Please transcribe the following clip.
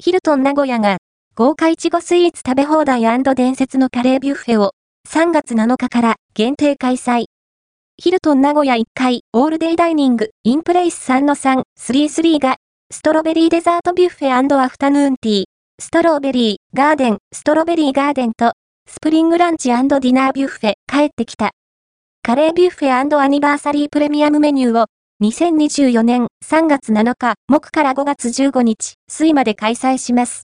ヒルトン名古屋が、豪華いちごスイーツ食べ放題伝説のカレービュッフェを、3月7日から限定開催。ヒルトン名古屋1階オールデイダイニングインプレイス3-3-33が、ストロベリーデザートビュッフェアフタヌーンティー、ストロベリー、ガーデン、ストロベリーガーデンと、スプリングランチディナービュッフェ、帰ってきた。カレービュッフェアニバーサリープレミアムメニューを、2024年3月7日、木から5月15日、水まで開催します。